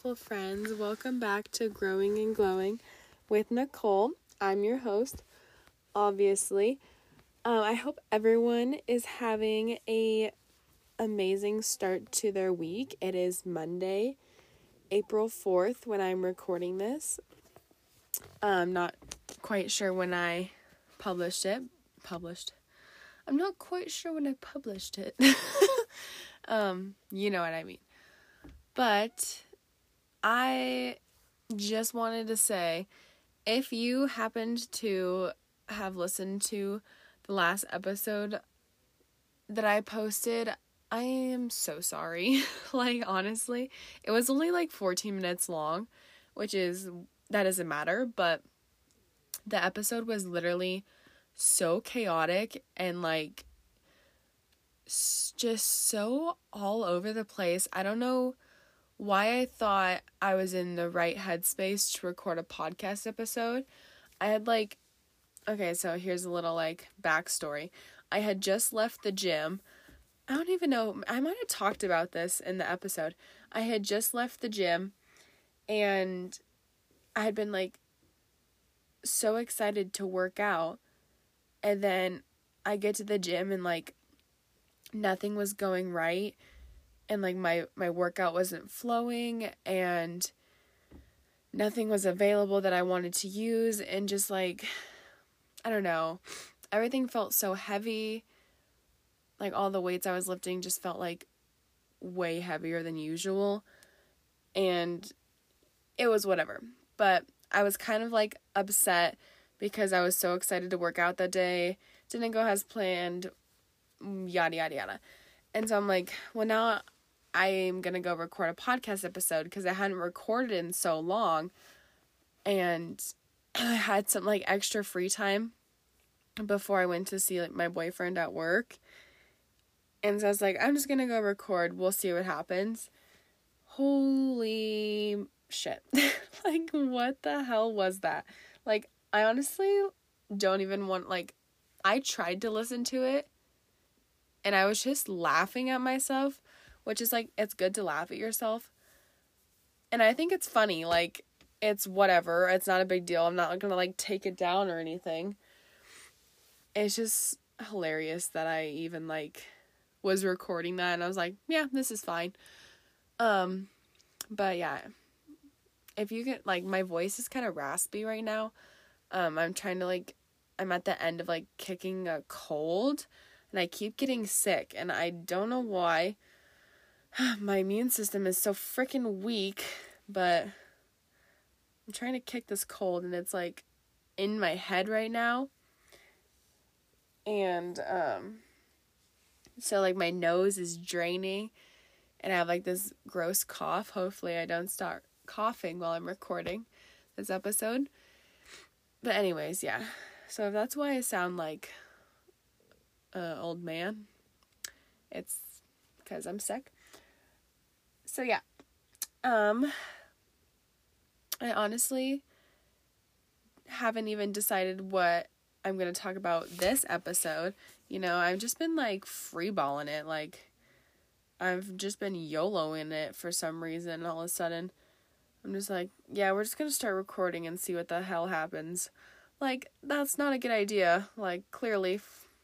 beautiful friends. Welcome back to Growing and Glowing with Nicole. I'm your host, obviously. Uh, I hope everyone is having a amazing start to their week. It is Monday, April 4th when I'm recording this. I'm not quite sure when I published it. Published. I'm not quite sure when I published it. um, you know what I mean. But I just wanted to say if you happened to have listened to the last episode that I posted, I am so sorry. like, honestly, it was only like 14 minutes long, which is, that doesn't matter, but the episode was literally so chaotic and like just so all over the place. I don't know why I thought I was in the right headspace to record a podcast episode. I had like, okay, so here's a little like backstory. I had just left the gym. I don't even know, I might have talked about this in the episode. I had just left the gym and I had been like so excited to work out. And then I get to the gym and like nothing was going right and like my my workout wasn't flowing and nothing was available that I wanted to use and just like I don't know. Everything felt so heavy. Like all the weights I was lifting just felt like way heavier than usual. And it was whatever. But I was kind of like upset because I was so excited to work out that day. Didn't go as planned. Mm, yada yada yada. And so I'm like well now I'm gonna go record a podcast episode because I hadn't recorded in so long, and I had some like extra free time before I went to see like my boyfriend at work. And so I was like, I'm just gonna go record. We'll see what happens. Holy shit. like, what the hell was that? Like, I honestly don't even want, like, I tried to listen to it and I was just laughing at myself which is like it's good to laugh at yourself. And I think it's funny, like it's whatever, it's not a big deal. I'm not going to like take it down or anything. It's just hilarious that I even like was recording that and I was like, yeah, this is fine. Um but yeah. If you get like my voice is kind of raspy right now. Um I'm trying to like I'm at the end of like kicking a cold and I keep getting sick and I don't know why. my immune system is so freaking weak, but I'm trying to kick this cold and it's like in my head right now. And um so like my nose is draining and I have like this gross cough. Hopefully I don't start coughing while I'm recording this episode. But anyways, yeah. So if that's why I sound like a old man, it's because I'm sick. So yeah. Um I honestly haven't even decided what I'm going to talk about this episode. You know, I've just been like freeballing it like I've just been YOLOing it for some reason all of a sudden. I'm just like, yeah, we're just going to start recording and see what the hell happens. Like that's not a good idea. Like clearly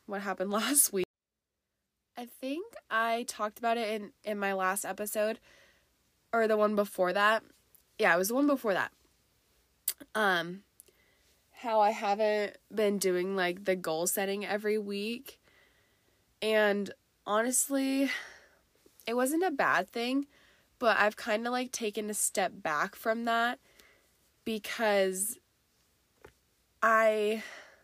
what happened last week. I think I talked about it in in my last episode or the one before that. Yeah, it was the one before that. Um how I haven't been doing like the goal setting every week. And honestly, it wasn't a bad thing, but I've kind of like taken a step back from that because I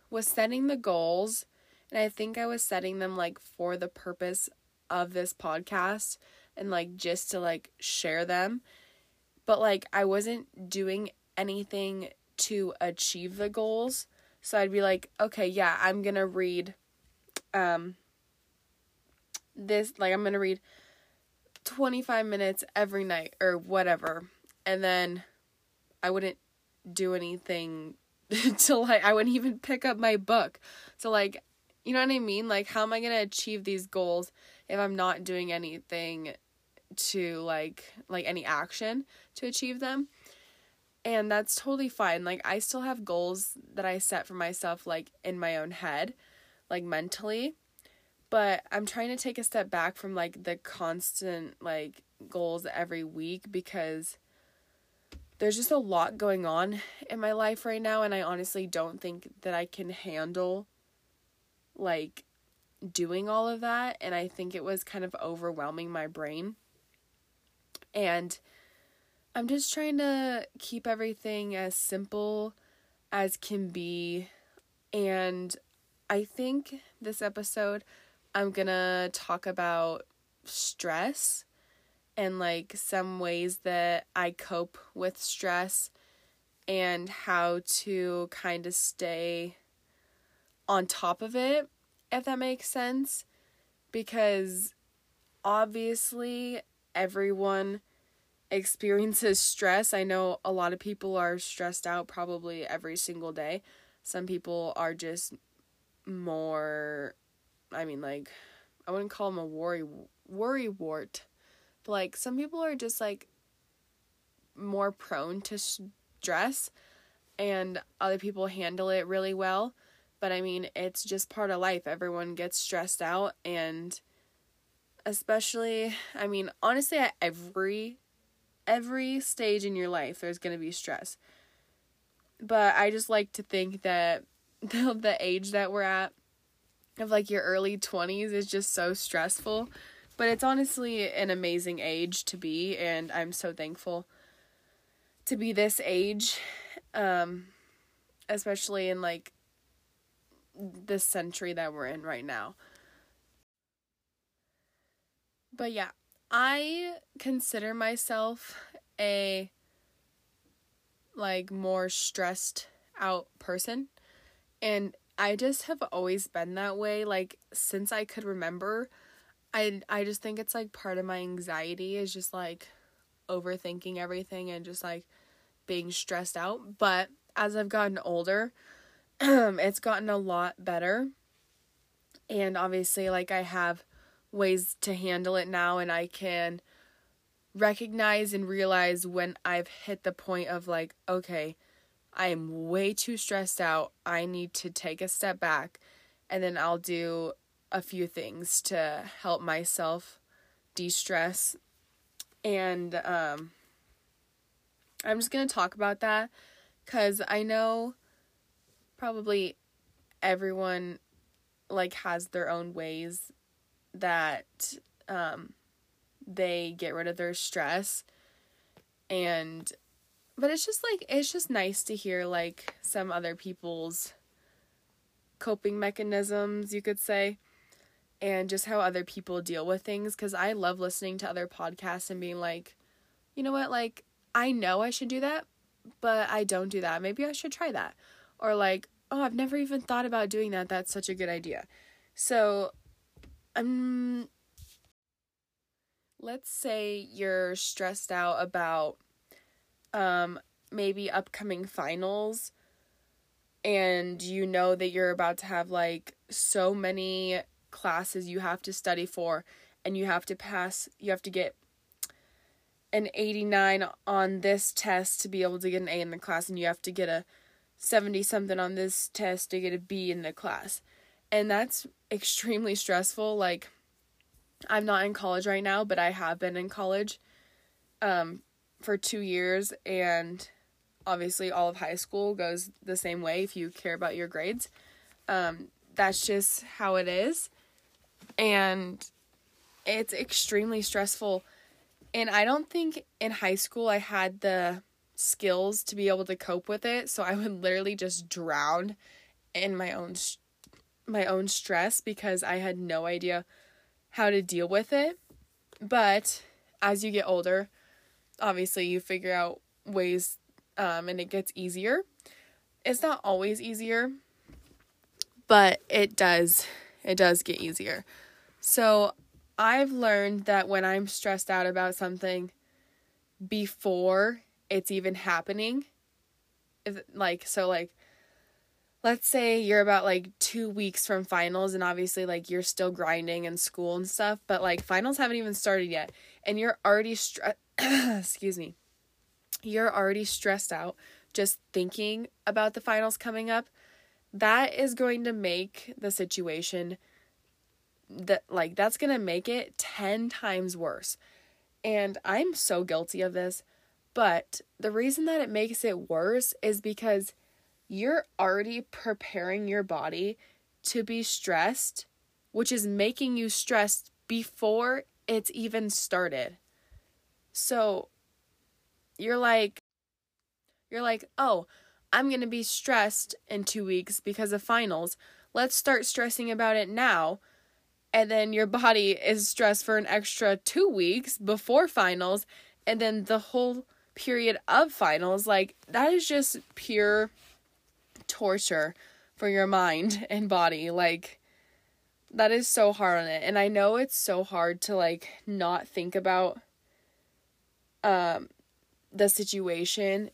was setting the goals and I think I was setting them like for the purpose of this podcast and like just to like share them. But like I wasn't doing anything to achieve the goals. So I'd be like, okay, yeah, I'm going to read um this like I'm going to read 25 minutes every night or whatever. And then I wouldn't do anything to like I wouldn't even pick up my book. So like you know what I mean? Like how am I going to achieve these goals if I'm not doing anything to like like any action to achieve them. And that's totally fine. Like I still have goals that I set for myself like in my own head, like mentally. But I'm trying to take a step back from like the constant like goals every week because there's just a lot going on in my life right now and I honestly don't think that I can handle like doing all of that and I think it was kind of overwhelming my brain. And I'm just trying to keep everything as simple as can be and I think this episode I'm to talk about stress and like some ways that I cope with stress and how to kind of stay on top of it, if that makes sense. Because obviously, everyone experiences stress. I know a lot of people are stressed out probably every single day. Some people are just more, I mean, like, I wouldn't call them a worry worry wart but like some people are just like more prone to stress and other people handle it really well. But I mean, it's just part of life. Everyone gets stressed out and especially, I mean, honestly at every every stage in your life there's going to be stress. But I just like to think that the, the age that we're at of like your early 20s is just so stressful but it's honestly an amazing age to be, and I'm so thankful to be this age, um, especially in like this century that we're in right now. But yeah, I consider myself a like more stressed out person and I just have always been that way like since I could remember I I just think it's like part of my anxiety is just like overthinking everything and just like being stressed out. But as I've gotten older, it's gotten a lot better. And obviously like I have ways to handle it now and I can recognize and realize when I've hit the point of like, okay, I am way too stressed out. I need to take a step back and then I'll do a few things to help myself de-stress and um I'm just going to talk about that cuz I know probably everyone like has their own ways that um they get rid of their stress and but it's just like it's just nice to hear like some other people's coping mechanisms you could say and just how other people deal with things because I love listening to other podcasts and being like, you know what, like, I know I should do that, but I don't do that. Maybe I should try that. Or like, oh, I've never even thought about doing that. That's such a good idea. So, um, let's say you're stressed out about um, maybe upcoming finals and you know that you're about to have like so many classes you have to study for and you have to pass you have to get an 89 on this test to be able to get an A in the class and you have to get a 70 something on this test to get a B in the class. And that's extremely stressful like I'm not in college right now, but I have been in college um for 2 years and obviously all of high school goes the same way if you care about your grades. Um that's just how it is and it's extremely stressful. And I don't think in high school I had the skills to be able to cope with it, so I would literally just drown in my own my own stress because I had no idea how to deal with it. But as you get older, obviously you figure out ways um, and it gets easier. It's not always easier, but it does it does get easier. So I've learned that when I'm stressed out about something before it's even happening, if, like, so, like, let's say you're about like two weeks from finals and obviously like you're still grinding in school and stuff but like finals haven't even started yet and you're already stressed excuse me you're already stressed out just thinking about the finals coming up that is going to make the situation that like that's going to make it 10 times worse. And i'm so guilty of this but the reason that it makes it worse is because you're already preparing your body to be stressed, which is making you stressed before it's even started. So you're like, you're like, oh, I'm going to be stressed in two weeks because of finals. Let's start stressing about it now. And then your body is stressed for an extra two weeks before finals. And then the whole period of finals, like, that is just pure torture for your mind and body. Like, that is so hard on it. And I know it's so hard to, like, not think about um, the situation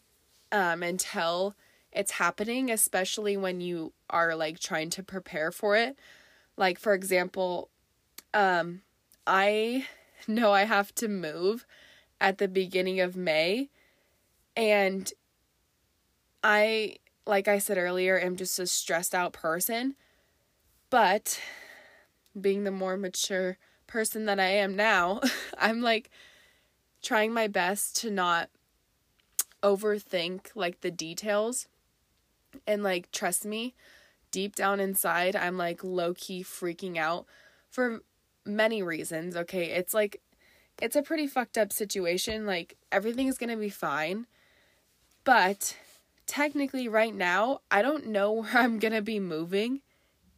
um, until it's happening, especially when you are, like, trying to prepare for it. Like, for example, um, I know I have to move at the beginning of May. And I like I said earlier, am just a stressed out person. But being the more mature person that I am now, I'm like trying my best to not overthink like the details. And like trust me, deep down inside, I'm like low key freaking out for many reasons. Okay, it's like it's a pretty fucked up situation. Like everything's going to be fine. But technically right now, I don't know where I'm going to be moving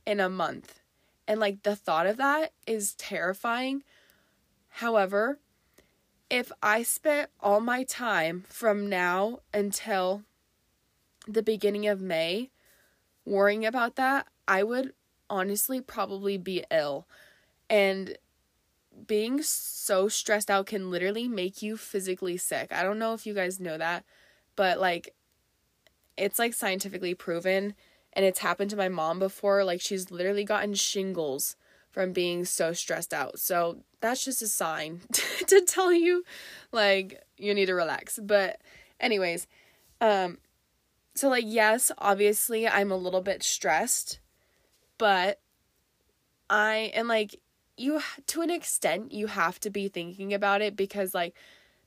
in a month. And like the thought of that is terrifying. However, if I spent all my time from now until the beginning of May worrying about that, I would honestly probably be ill. And being so stressed out can literally make you physically sick. I don't know if you guys know that, but like it's like scientifically proven and it's happened to my mom before. Like she's literally gotten shingles from being so stressed out. So that's just a sign to tell you like you need to relax. But anyways um so like yes obviously i'm a little bit stressed but i and like you to an extent you have to be thinking about it because like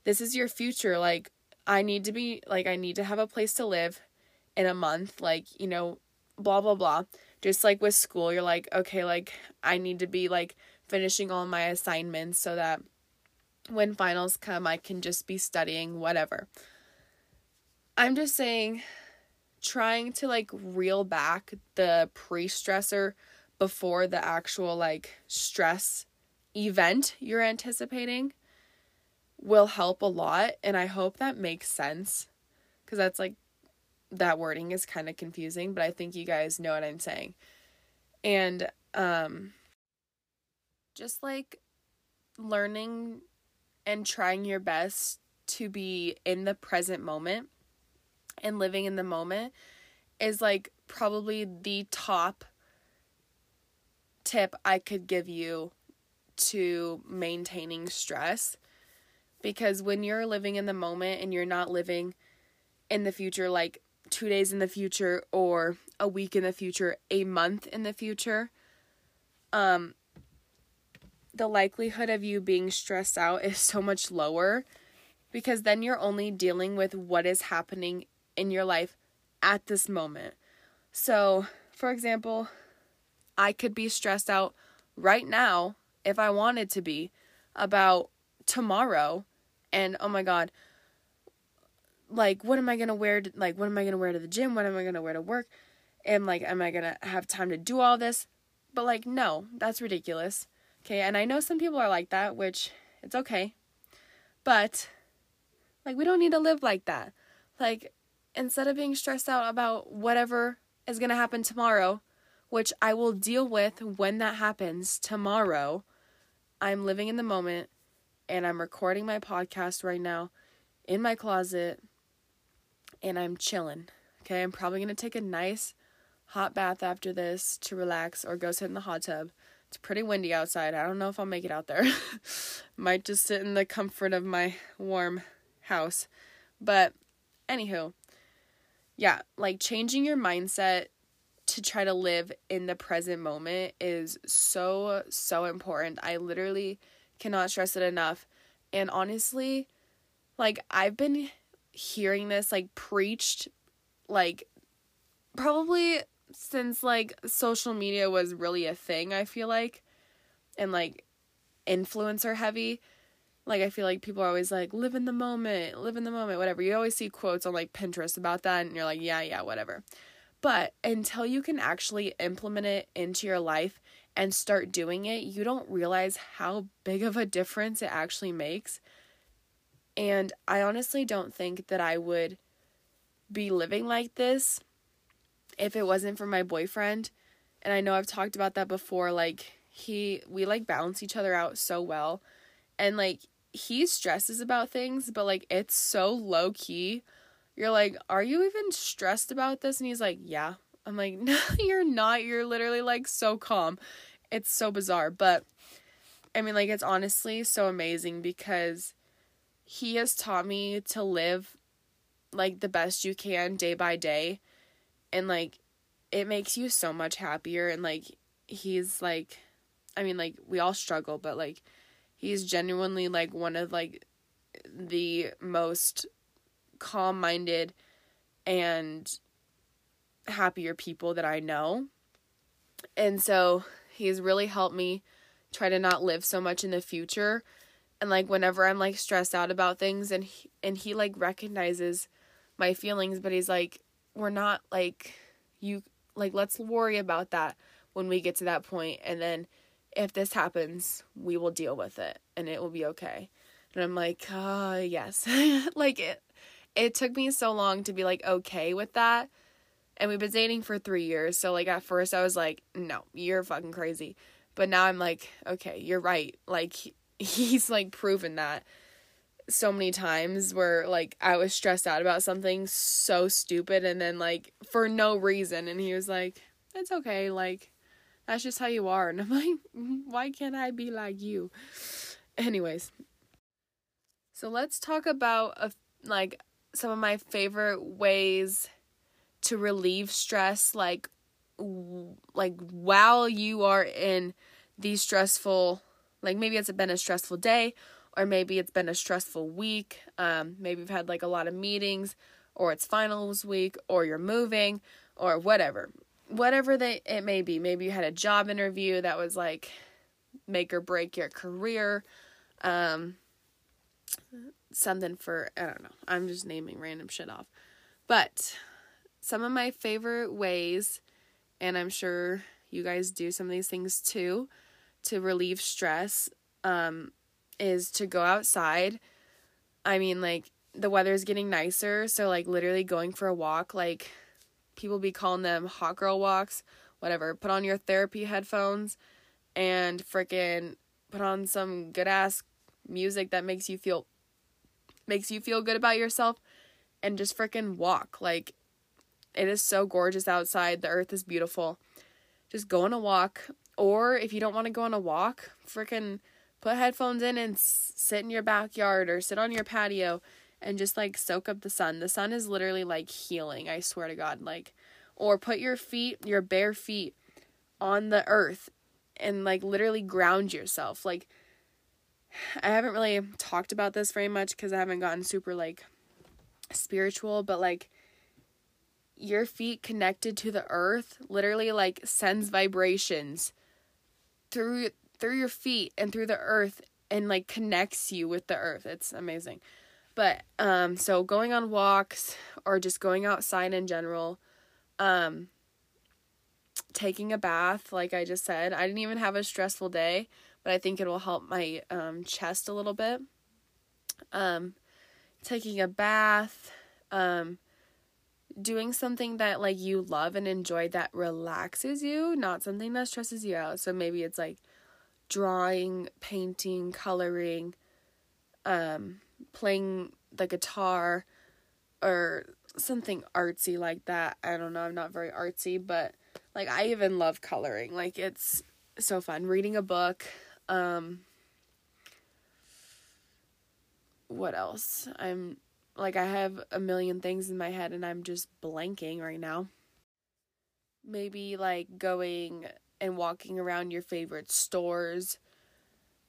this is your future like i need to be like i need to have a place to live in a month, like, you know, blah, blah, blah. Just like with school, you're like, okay, like, I need to be like finishing all my assignments so that when finals come, I can just be studying, whatever. I'm just saying, trying to like reel back the pre stressor before the actual like stress event you're anticipating will help a lot. And I hope that makes sense because that's like that wording is kind of confusing, but I think you guys know what I'm saying. And um just like learning and trying your best to be in the present moment and living in the moment is like probably the top tip I could give you to maintaining stress because when you're living in the moment and you're not living in the future like two days in the future or a week in the future, a month in the future, um, the likelihood of you being stressed out is so much lower because then you're only dealing with what is happening in your life at this moment. So, for example, I could be stressed out right now if I wanted to be about tomorrow and oh my god, like what am I gonna wear to, like what am I gonna wear to the gym? What am I gonna wear to work? And like am I gonna have time to do all this? But like no, that's ridiculous. Okay, and I know some people are like that, which it's okay. But like we don't need to live like that. Like instead of being stressed out about whatever is gonna happen tomorrow, which I will deal with when that happens tomorrow, I'm living in the moment and I'm recording my podcast right now in my closet and I'm chilling. Okay, I'm probably gonna take a nice hot bath after this to relax or go sit in the hot tub. It's pretty windy outside. I don't know if I'll make it out there. Might just sit in the comfort of my warm house. But anywho, yeah, like changing your mindset to try to live in the present moment is so so important. I literally cannot stress it enough. And honestly, like I've been hearing this like preached like probably since like social media was really a thing, I feel like, and like influencer heavy. Like I feel like people are always like live in the moment, live in the moment, whatever. You always see quotes on like Pinterest about that and you're like, yeah, yeah, whatever. But until you can actually implement it into your life and start doing it, you don't realize how big of a difference it actually makes. And I honestly don't think that I would be living like this if it wasn't for my boyfriend. And I know I've talked about that before like he we like balance each other out so well. And like he stresses about things, but like it's so low key. You're like, "Are you even stressed about this?" And he's like, "Yeah." I'm like, "No, you're not. You're literally like so calm." It's so bizarre, but I mean like it's honestly so amazing because he has taught me to live like the best you can day by day and like it makes you so much happier and like he's like I mean like we all struggle but like he's genuinely like one of like the most calm-minded and happier people that I know. And so he's really helped me try to not live so much in the future. And like whenever I'm like stressed out about things and he, and he like recognizes my feelings but he's like we're not like you like let's worry about that when we get to that point and then if this happens we will deal with it and it will be okay. And i'm like uh yes. Like it it took me so long to be like okay with that and we've been dating for three years so like at first i was like no you're fucking crazy but now i'm like okay you're right like he's like proven that so many times where like I was stressed out about something so stupid and then like for no reason and he was like it's okay like that's just how you are and I'm like why can't I be like you? Anyways so let's talk about a, like some of my favorite ways to relieve stress like w- like while you are in these stressful like maybe it's been a stressful day, or maybe it's been a stressful week. Um, maybe you've had like a lot of meetings, or it's finals week, or you're moving, or whatever. Whatever they it may be. Maybe you had a job interview that was like make or break your career. Um, something for I don't know. I'm just naming random shit off. But some of my favorite ways, and I'm sure you guys do some of these things too, to relieve stress um, is to go outside. I mean, like, the weather's getting nicer, so, like, literally going for a walk, like, people be calling them hot girl walks, whatever. Put on your therapy headphones and freaking put on some good ass music that makes you feel makes you feel good about yourself and just freaking walk. Like it is so gorgeous outside. The earth is beautiful. Just go on a walk. Or if you don't want to go on a walk, freaking put headphones in and sit in your backyard or sit on your patio and just like soak up the sun. The sun is literally like healing, I swear to God. Like, or put your feet, your bare feet on the earth and like literally ground yourself. Like, I haven't really talked about this very much because I haven't gotten super like spiritual, but like your feet connected to the earth literally like sends vibrations through through your feet and through the earth and like connects you with the earth. It's amazing. But um so going on walks or just going outside in general um taking a bath like I just said. I didn't even have a stressful day, but I think it will help my um chest a little bit. Um taking a bath um doing something that like you love and enjoy that relaxes you, not something that stresses you out. So maybe it's like drawing, painting, coloring, um, playing the guitar or something artsy like that. I don't know, I'm not very artsy, but Like I even love coloring. Like it's so fun reading a book. Um what else? I'm like I have a million things in my head and I'm just blanking right now. Maybe like going and walking around your favorite stores.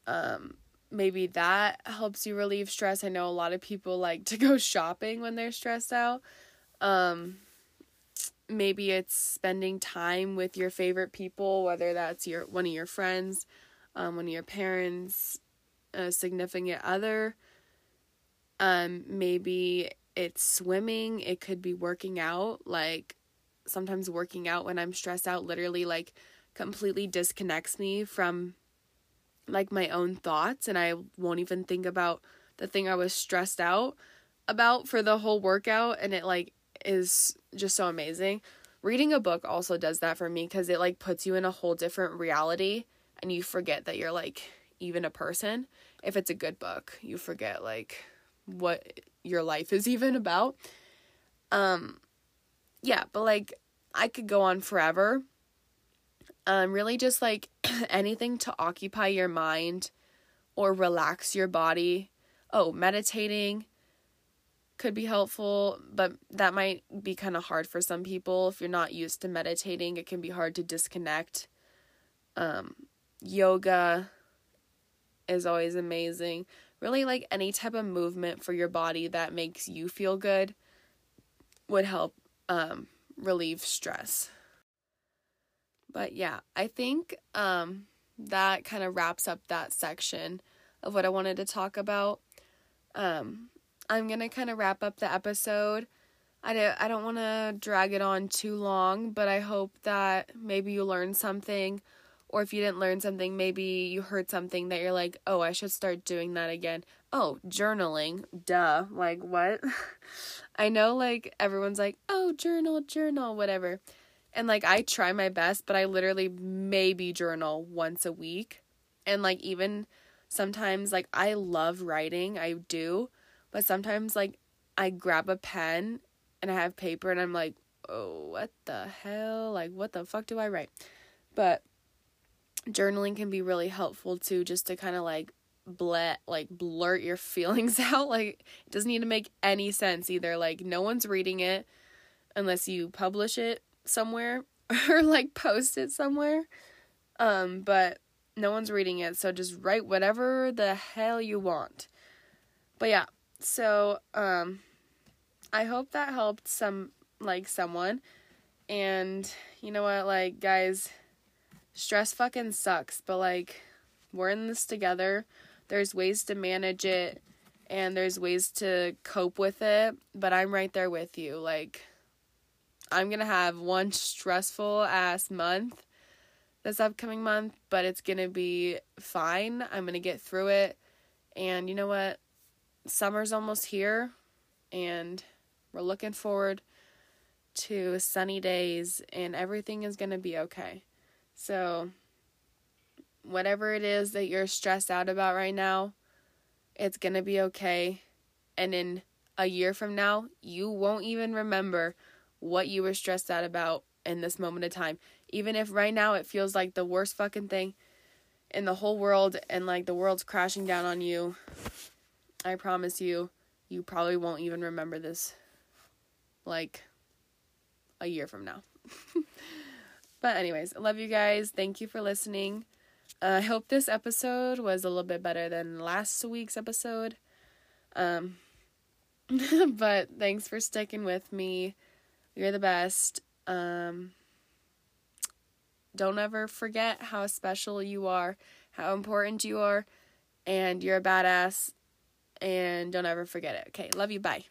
Um maybe that helps you relieve stress. I know a lot of people like to go shopping when they're stressed out. Um maybe it's spending time with your favorite people, whether that's your one of your friends, um, one of your parents, a significant other. Um, maybe it's swimming. It could be working out. Like sometimes working out when I'm stressed out, literally like completely disconnects me from like my own thoughts, and I won't even think about the thing I was stressed out about for the whole workout, and it like is just so amazing. Reading a book also does that for me because it like puts you in a whole different reality and you forget that you're like even a person. If it's a good book, you forget like what your life is even about. Um yeah, but like I could go on forever. Um really just like anything to occupy your mind or relax your body. Oh, meditating, could be helpful, but that might be kind of hard for some people. If you're not used to meditating, it can be hard to disconnect. Um, yoga is always amazing. Really, like any type of movement for your body that makes you feel good would help um, relieve stress. But yeah, I think um, that kind of wraps up that section of what I wanted to talk about. Um, I'm going to kind of wrap up the episode. I don't, I don't want to drag it on too long, but I hope that maybe you learned something. Or if you didn't learn something, maybe you heard something that you're like, oh, I should start doing that again. Oh, journaling. Duh. Like, what? I know, like, everyone's like, oh, journal, journal, whatever. And, like, I try my best, but I literally maybe journal once a week. And, like, even sometimes, like, I love writing. I do but sometimes, like, I grab a pen and I have paper and I'm like, oh, what the hell? Like, what the fuck do I write? But journaling can be really helpful too, just to kind of like blet like blurt your feelings out like it doesn't need to make any sense either like no one's reading it unless you publish it somewhere or like post it somewhere um but no one's reading it so just write whatever the hell you want but yeah so, um, I hope that helped some, like, someone. And you know what, like, guys, stress fucking sucks, but, like, we're in this together. There's ways to manage it and there's ways to cope with it, but I'm right there with you. Like, I'm gonna have one stressful ass month this upcoming month, but it's gonna be fine. I'm gonna get through it. And you know what? summer's almost here and we're looking forward to sunny days and everything is going to be okay. So, whatever it is that you're stressed out about right now, it's going to be okay. And in a year from now, you won't even remember what you were stressed out about in this moment of time. Even if right now it feels like the worst fucking thing in the whole world and like the world's crashing down on you, I promise you, you probably won't even remember this like a year from now. but, anyways, I love you guys. Thank you for listening. Uh, I hope this episode was a little bit better than last week's episode. Um, but thanks for sticking with me. You're the best. Um, don't ever forget how special you are, how important you are, and you're a badass and don't ever forget it. Okay, love you. Bye.